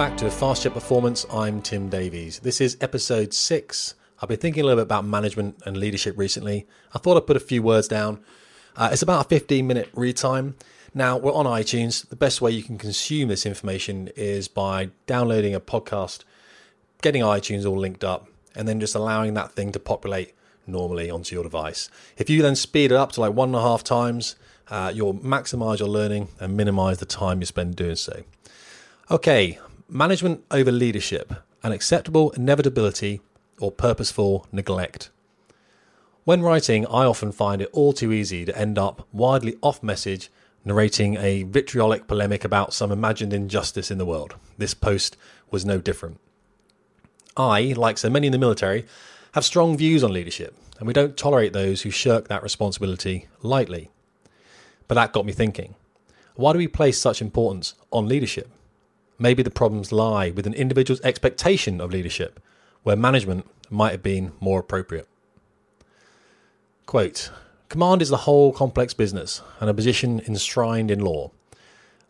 back to Fast Jet Performance. I'm Tim Davies. This is episode six. I've been thinking a little bit about management and leadership recently. I thought I'd put a few words down. Uh, it's about a 15 minute read time. Now, we're on iTunes. The best way you can consume this information is by downloading a podcast, getting iTunes all linked up, and then just allowing that thing to populate normally onto your device. If you then speed it up to like one and a half times, uh, you'll maximize your learning and minimize the time you spend doing so. Okay, management over leadership, an acceptable inevitability or purposeful neglect. When writing, I often find it all too easy to end up widely off message, narrating a vitriolic polemic about some imagined injustice in the world. This post was no different. I, like so many in the military, have strong views on leadership, and we don't tolerate those who shirk that responsibility lightly. But that got me thinking why do we place such importance on leadership? Maybe the problems lie with an individual's expectation of leadership, where management might have been more appropriate. Quote Command is the whole complex business and a position enshrined in law.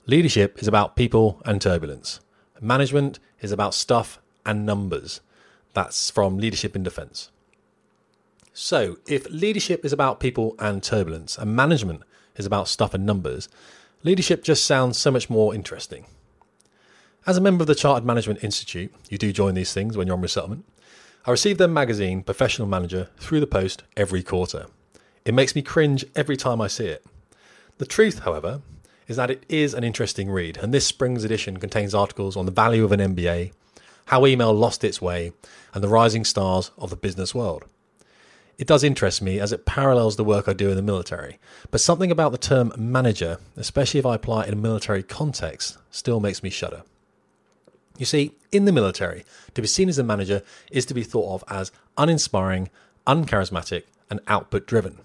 Leadership is about people and turbulence. Management is about stuff and numbers. That's from Leadership in Defense. So, if leadership is about people and turbulence, and management is about stuff and numbers, leadership just sounds so much more interesting. As a member of the Chartered Management Institute, you do join these things when you're on resettlement. I receive their magazine, Professional Manager, through the post every quarter. It makes me cringe every time I see it. The truth, however, is that it is an interesting read, and this spring's edition contains articles on the value of an MBA, how email lost its way, and the rising stars of the business world. It does interest me as it parallels the work I do in the military, but something about the term manager, especially if I apply it in a military context, still makes me shudder. You see, in the military, to be seen as a manager is to be thought of as uninspiring, uncharismatic, and output driven.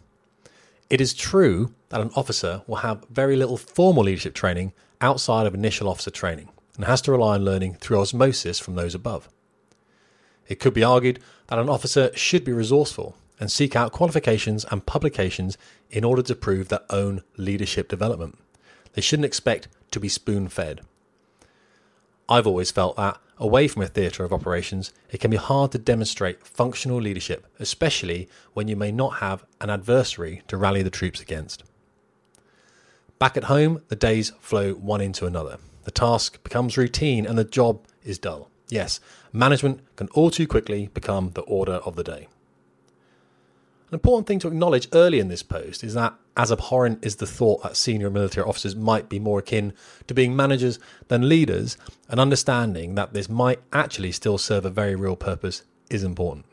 It is true that an officer will have very little formal leadership training outside of initial officer training and has to rely on learning through osmosis from those above. It could be argued that an officer should be resourceful and seek out qualifications and publications in order to prove their own leadership development. They shouldn't expect to be spoon fed. I've always felt that, away from a theatre of operations, it can be hard to demonstrate functional leadership, especially when you may not have an adversary to rally the troops against. Back at home, the days flow one into another. The task becomes routine and the job is dull. Yes, management can all too quickly become the order of the day. An important thing to acknowledge early in this post is that, as abhorrent is the thought that senior military officers might be more akin to being managers than leaders, an understanding that this might actually still serve a very real purpose is important.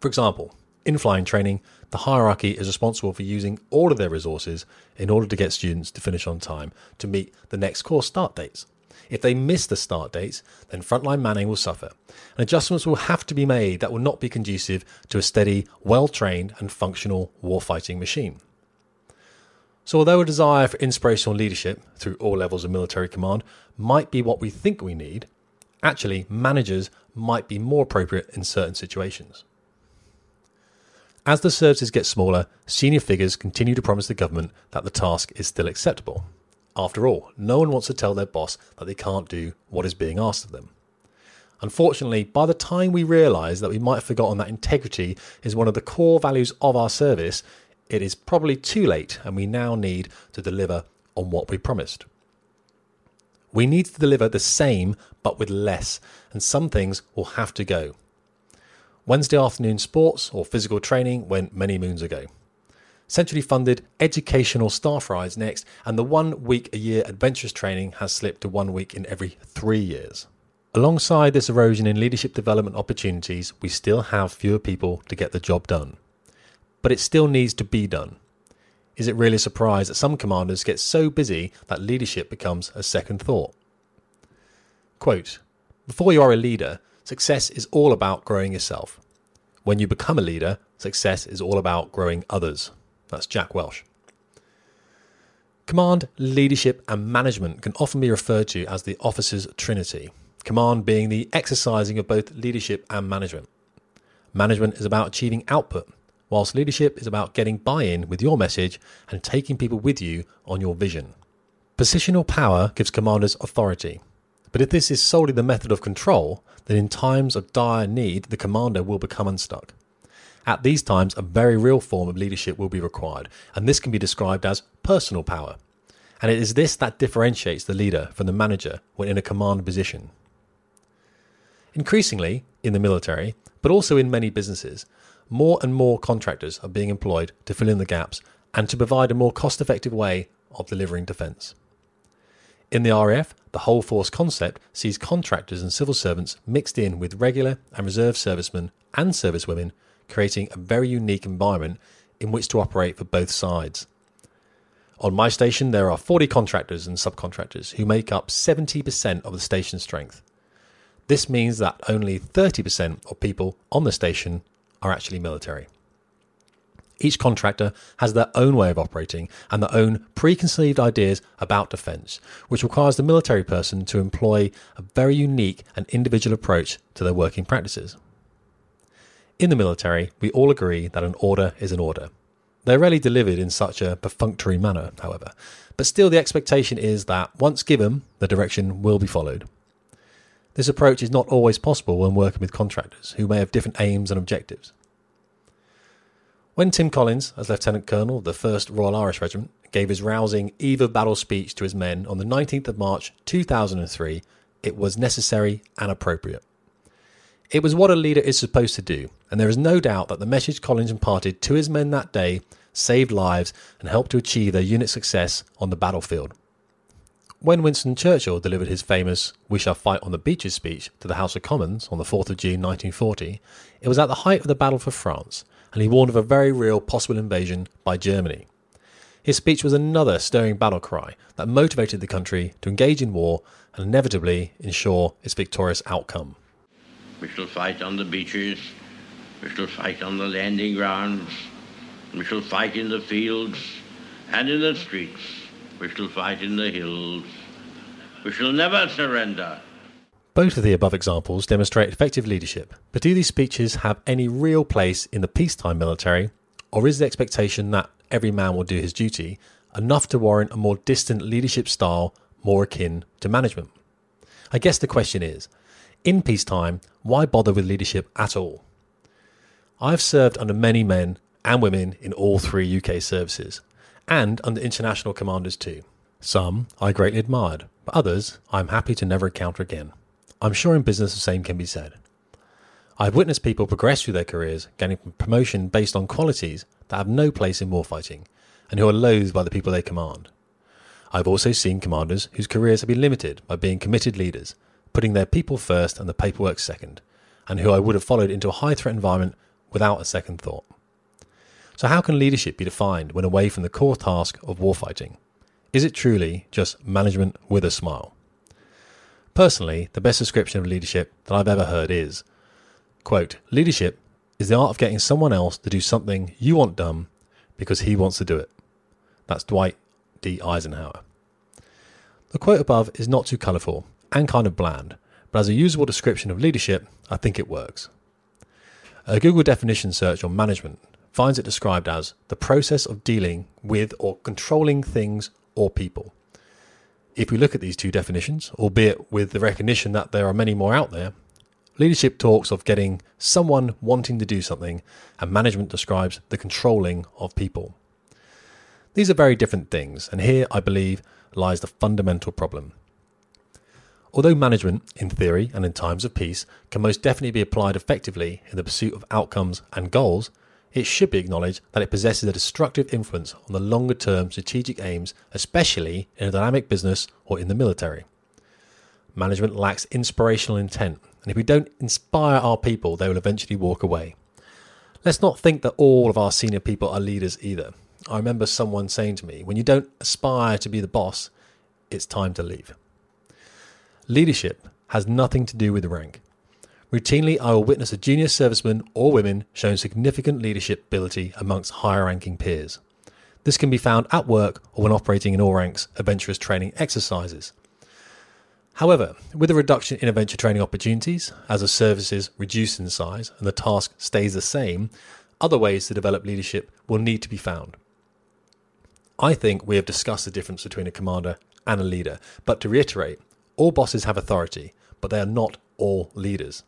For example, in flying training, the hierarchy is responsible for using all of their resources in order to get students to finish on time to meet the next course start dates. If they miss the start dates, then frontline manning will suffer, and adjustments will have to be made that will not be conducive to a steady, well trained, and functional warfighting machine. So, although a desire for inspirational leadership through all levels of military command might be what we think we need, actually, managers might be more appropriate in certain situations. As the services get smaller, senior figures continue to promise the government that the task is still acceptable. After all, no one wants to tell their boss that they can't do what is being asked of them. Unfortunately, by the time we realise that we might have forgotten that integrity is one of the core values of our service, it is probably too late and we now need to deliver on what we promised. We need to deliver the same but with less, and some things will have to go. Wednesday afternoon sports or physical training went many moons ago centrally funded educational staff rise next, and the one week a year adventurous training has slipped to one week in every three years. Alongside this erosion in leadership development opportunities, we still have fewer people to get the job done. But it still needs to be done. Is it really a surprise that some commanders get so busy that leadership becomes a second thought? Quote Before you are a leader, success is all about growing yourself. When you become a leader, success is all about growing others. That's Jack Welch. Command, leadership, and management can often be referred to as the officer's trinity. Command being the exercising of both leadership and management. Management is about achieving output, whilst leadership is about getting buy in with your message and taking people with you on your vision. Positional power gives commanders authority. But if this is solely the method of control, then in times of dire need, the commander will become unstuck. At these times, a very real form of leadership will be required, and this can be described as personal power. And it is this that differentiates the leader from the manager when in a command position. Increasingly, in the military, but also in many businesses, more and more contractors are being employed to fill in the gaps and to provide a more cost effective way of delivering defence. In the RAF, the whole force concept sees contractors and civil servants mixed in with regular and reserve servicemen and servicewomen, creating a very unique environment in which to operate for both sides. On my station, there are 40 contractors and subcontractors who make up 70% of the station strength. This means that only 30% of people on the station are actually military. Each contractor has their own way of operating and their own preconceived ideas about defence, which requires the military person to employ a very unique and individual approach to their working practices. In the military, we all agree that an order is an order. They're rarely delivered in such a perfunctory manner, however, but still the expectation is that once given, the direction will be followed. This approach is not always possible when working with contractors who may have different aims and objectives. When Tim Collins, as Lieutenant Colonel of the 1st Royal Irish Regiment, gave his rousing eve of battle speech to his men on the 19th of March 2003, it was necessary and appropriate. It was what a leader is supposed to do, and there is no doubt that the message Collins imparted to his men that day saved lives and helped to achieve their unit success on the battlefield. When Winston Churchill delivered his famous We Shall Fight on the Beaches speech to the House of Commons on the 4th of June 1940, it was at the height of the battle for France, and he warned of a very real possible invasion by Germany. His speech was another stirring battle cry that motivated the country to engage in war and inevitably ensure its victorious outcome. We shall fight on the beaches, we shall fight on the landing grounds, we shall fight in the fields and in the streets, we shall fight in the hills. We shall never surrender. Both of the above examples demonstrate effective leadership, but do these speeches have any real place in the peacetime military, or is the expectation that every man will do his duty enough to warrant a more distant leadership style more akin to management? I guess the question is in peacetime, why bother with leadership at all? I've served under many men and women in all three UK services, and under international commanders too. Some I greatly admired, but others I'm happy to never encounter again. I'm sure in business the same can be said. I've witnessed people progress through their careers, gaining promotion based on qualities that have no place in warfighting, and who are loathed by the people they command. I've also seen commanders whose careers have been limited by being committed leaders, putting their people first and the paperwork second, and who I would have followed into a high threat environment without a second thought. So, how can leadership be defined when away from the core task of warfighting? Is it truly just management with a smile? Personally, the best description of leadership that I've ever heard is quote, leadership is the art of getting someone else to do something you want done because he wants to do it. That's Dwight D. Eisenhower. The quote above is not too colourful and kind of bland, but as a usable description of leadership, I think it works. A Google definition search on management finds it described as the process of dealing with or controlling things or people. If we look at these two definitions, albeit with the recognition that there are many more out there, leadership talks of getting someone wanting to do something, and management describes the controlling of people. These are very different things, and here I believe lies the fundamental problem. Although management, in theory and in times of peace, can most definitely be applied effectively in the pursuit of outcomes and goals, it should be acknowledged that it possesses a destructive influence on the longer term strategic aims, especially in a dynamic business or in the military. Management lacks inspirational intent, and if we don't inspire our people, they will eventually walk away. Let's not think that all of our senior people are leaders either. I remember someone saying to me, when you don't aspire to be the boss, it's time to leave. Leadership has nothing to do with rank. Routinely, I will witness a junior serviceman or women showing significant leadership ability amongst higher ranking peers. This can be found at work or when operating in all ranks adventurous training exercises. However, with a reduction in adventure training opportunities, as the services reduce in size and the task stays the same, other ways to develop leadership will need to be found. I think we have discussed the difference between a commander and a leader, but to reiterate, All bosses have authority, but they are not all leaders.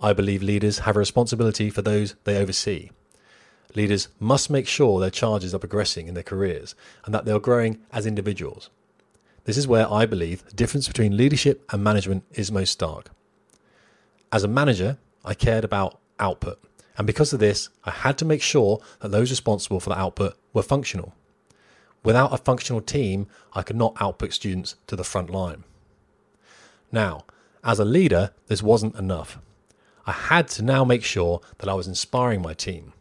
I believe leaders have a responsibility for those they oversee. Leaders must make sure their charges are progressing in their careers and that they are growing as individuals. This is where I believe the difference between leadership and management is most stark. As a manager, I cared about output, and because of this, I had to make sure that those responsible for the output were functional. Without a functional team, I could not output students to the front line. Now, as a leader, this wasn't enough. I had to now make sure that I was inspiring my team,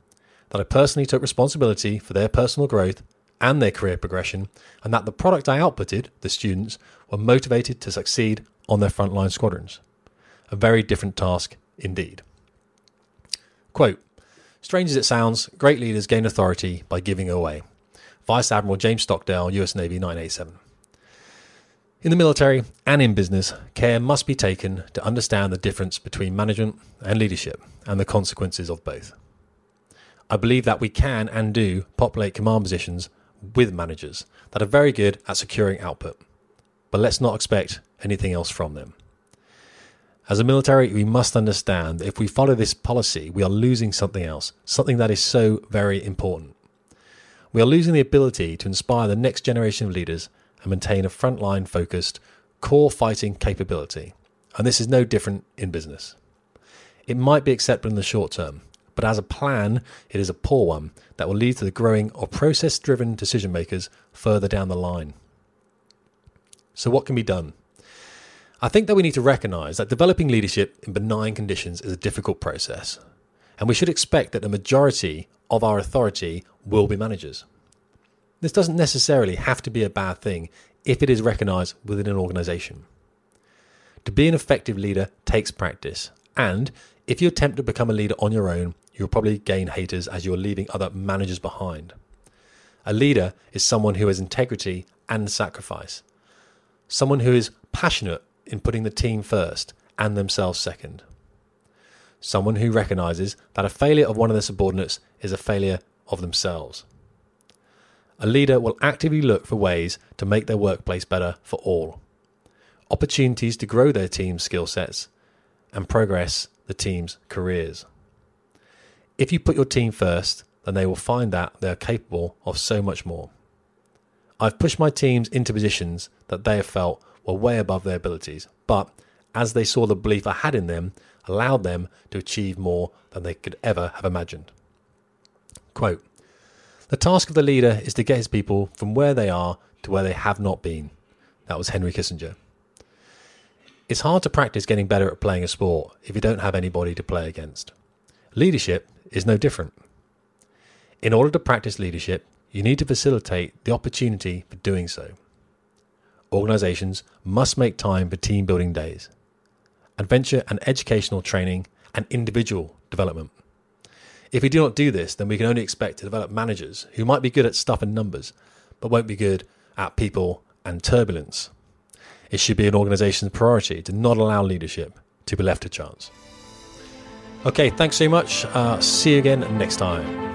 that I personally took responsibility for their personal growth and their career progression, and that the product I outputted, the students, were motivated to succeed on their frontline squadrons. A very different task indeed. Quote Strange as it sounds, great leaders gain authority by giving away. Vice Admiral James Stockdale, US Navy 987. In the military and in business, care must be taken to understand the difference between management and leadership and the consequences of both. I believe that we can and do populate command positions with managers that are very good at securing output, but let's not expect anything else from them. As a military, we must understand that if we follow this policy, we are losing something else, something that is so very important. We are losing the ability to inspire the next generation of leaders and maintain a frontline focused, core fighting capability. And this is no different in business. It might be acceptable in the short term, but as a plan, it is a poor one that will lead to the growing of process driven decision makers further down the line. So, what can be done? I think that we need to recognize that developing leadership in benign conditions is a difficult process, and we should expect that the majority of our authority will be managers. This doesn't necessarily have to be a bad thing if it is recognized within an organization. To be an effective leader takes practice, and if you attempt to become a leader on your own, you'll probably gain haters as you're leaving other managers behind. A leader is someone who has integrity and sacrifice, someone who is passionate in putting the team first and themselves second, someone who recognizes that a failure of one of their subordinates is a failure of themselves. A leader will actively look for ways to make their workplace better for all, opportunities to grow their team's skill sets, and progress the team's careers. If you put your team first, then they will find that they are capable of so much more. I've pushed my teams into positions that they have felt were way above their abilities, but as they saw the belief I had in them, allowed them to achieve more than they could ever have imagined. Quote the task of the leader is to get his people from where they are to where they have not been. That was Henry Kissinger. It's hard to practice getting better at playing a sport if you don't have anybody to play against. Leadership is no different. In order to practice leadership, you need to facilitate the opportunity for doing so. Organizations must make time for team building days, adventure and educational training, and individual development. If we do not do this, then we can only expect to develop managers who might be good at stuff and numbers, but won't be good at people and turbulence. It should be an organization's priority to not allow leadership to be left to chance. Okay, thanks so much. Uh, see you again next time.